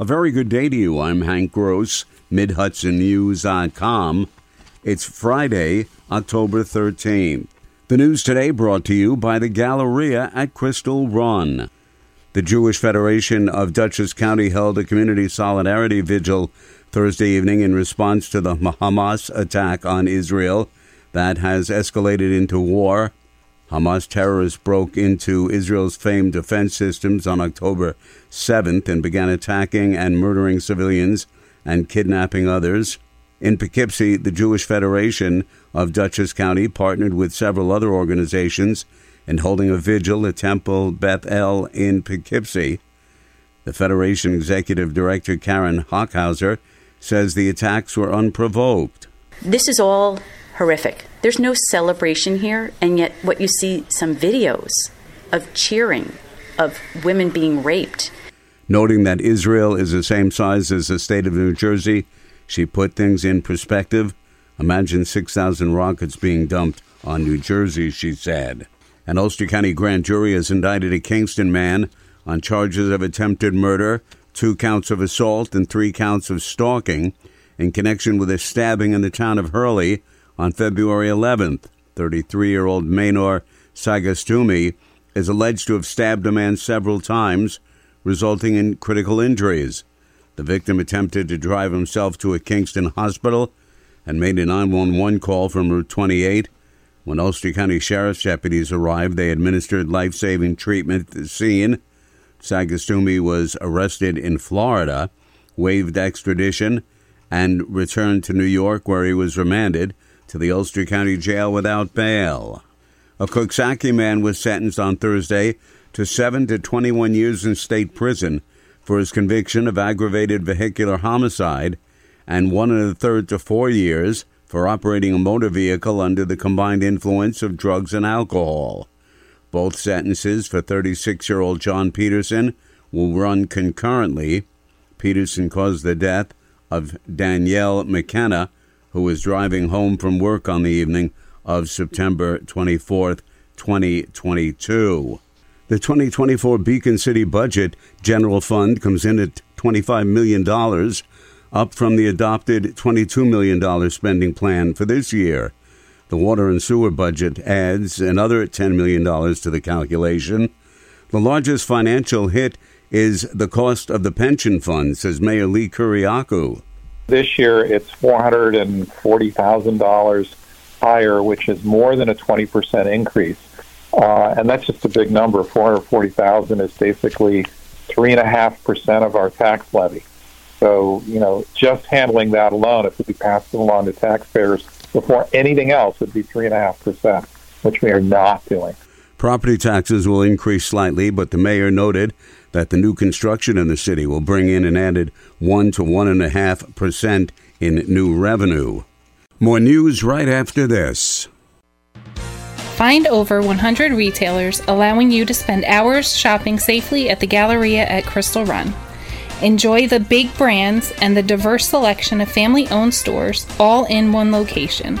A very good day to you. I'm Hank Gross, MidHudsonNews.com. It's Friday, October 13th. The news today brought to you by the Galleria at Crystal Run. The Jewish Federation of Dutchess County held a community solidarity vigil Thursday evening in response to the Hamas attack on Israel that has escalated into war. Hamas terrorists broke into Israel's famed defense systems on October 7th and began attacking and murdering civilians and kidnapping others. In Poughkeepsie, the Jewish Federation of Dutchess County partnered with several other organizations in holding a vigil at Temple Beth El in Poughkeepsie. The Federation Executive Director Karen Hockhauser says the attacks were unprovoked. This is all horrific. There's no celebration here, and yet what you see some videos of cheering, of women being raped. Noting that Israel is the same size as the state of New Jersey, she put things in perspective. Imagine 6,000 rockets being dumped on New Jersey, she said. An Ulster County grand jury has indicted a Kingston man on charges of attempted murder, two counts of assault, and three counts of stalking in connection with a stabbing in the town of Hurley on February 11th. 33 year old Maynor Sagastumi is alleged to have stabbed a man several times, resulting in critical injuries. The victim attempted to drive himself to a Kingston hospital and made a 911 call from Route 28. When Ulster County Sheriff's deputies arrived, they administered life saving treatment at the scene. Sagastumi was arrested in Florida, waived extradition, and returned to New York, where he was remanded to the Ulster County Jail without bail. A Coxsackie man was sentenced on Thursday to 7 to 21 years in state prison for his conviction of aggravated vehicular homicide and one and a third to four years for operating a motor vehicle under the combined influence of drugs and alcohol. Both sentences for 36 year old John Peterson will run concurrently. Peterson caused the death of Danielle McKenna, who was driving home from work on the evening of September 24th, 2022. The 2024 Beacon City budget general fund comes in at $25 million, up from the adopted $22 million spending plan for this year. The water and sewer budget adds another $10 million to the calculation. The largest financial hit is the cost of the pension fund, says Mayor Lee Kyriacou. This year, it's $440,000 higher, which is more than a 20% increase. Uh, and that's just a big number. 440,000 is basically 3.5% of our tax levy. So, you know, just handling that alone, if we passed it along to taxpayers before anything else, would be 3.5%, which we are not doing. Property taxes will increase slightly, but the mayor noted that the new construction in the city will bring in an added 1 to 1.5 percent in new revenue. More news right after this. Find over 100 retailers allowing you to spend hours shopping safely at the Galleria at Crystal Run. Enjoy the big brands and the diverse selection of family owned stores all in one location.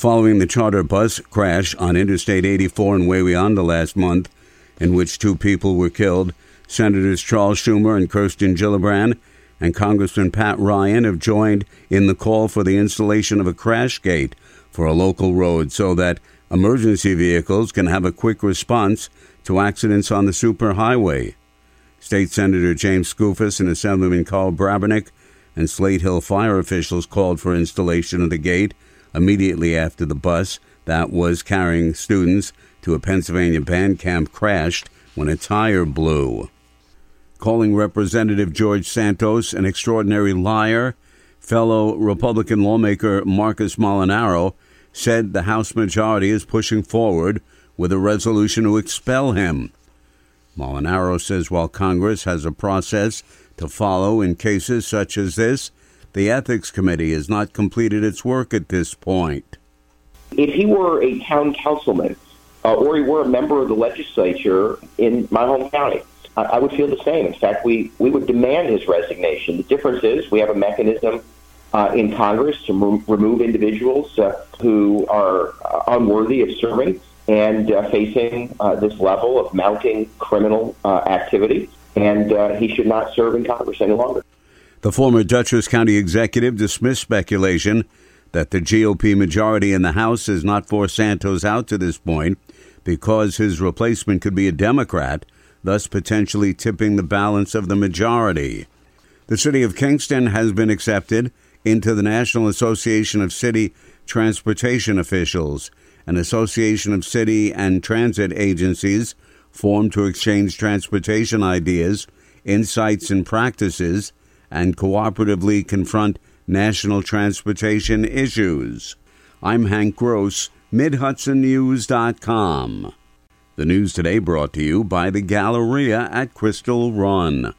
Following the charter bus crash on Interstate 84 in Wawayanda last month, in which two people were killed, Senators Charles Schumer and Kirsten Gillibrand and Congressman Pat Ryan have joined in the call for the installation of a crash gate for a local road so that emergency vehicles can have a quick response to accidents on the superhighway. State Senator James Skoufis and Assemblyman Karl Brabenec and Slate Hill fire officials called for installation of the gate immediately after the bus that was carrying students to a Pennsylvania band camp crashed when a tire blew calling Representative George Santos an extraordinary liar. Fellow Republican lawmaker Marcus Molinaro said the House majority is pushing forward with a resolution to expel him. Molinaro says while Congress has a process to follow in cases such as this, the Ethics Committee has not completed its work at this point. If he were a town councilman uh, or he were a member of the legislature in my home county, I, I would feel the same. In fact, we, we would demand his resignation. The difference is we have a mechanism uh, in Congress to re- remove individuals uh, who are uh, unworthy of serving and uh, facing uh, this level of mounting criminal uh, activity. And he should not serve in Congress any longer. The former Dutchess County executive dismissed speculation that the GOP majority in the House has not forced Santos out to this point because his replacement could be a Democrat, thus potentially tipping the balance of the majority. The city of Kingston has been accepted into the National Association of City Transportation Officials, an association of city and transit agencies formed to exchange transportation ideas, insights, and practices, and cooperatively confront national transportation issues. I'm Hank Gross, MidHudsonNews.com. The news today brought to you by the Galleria at Crystal Run.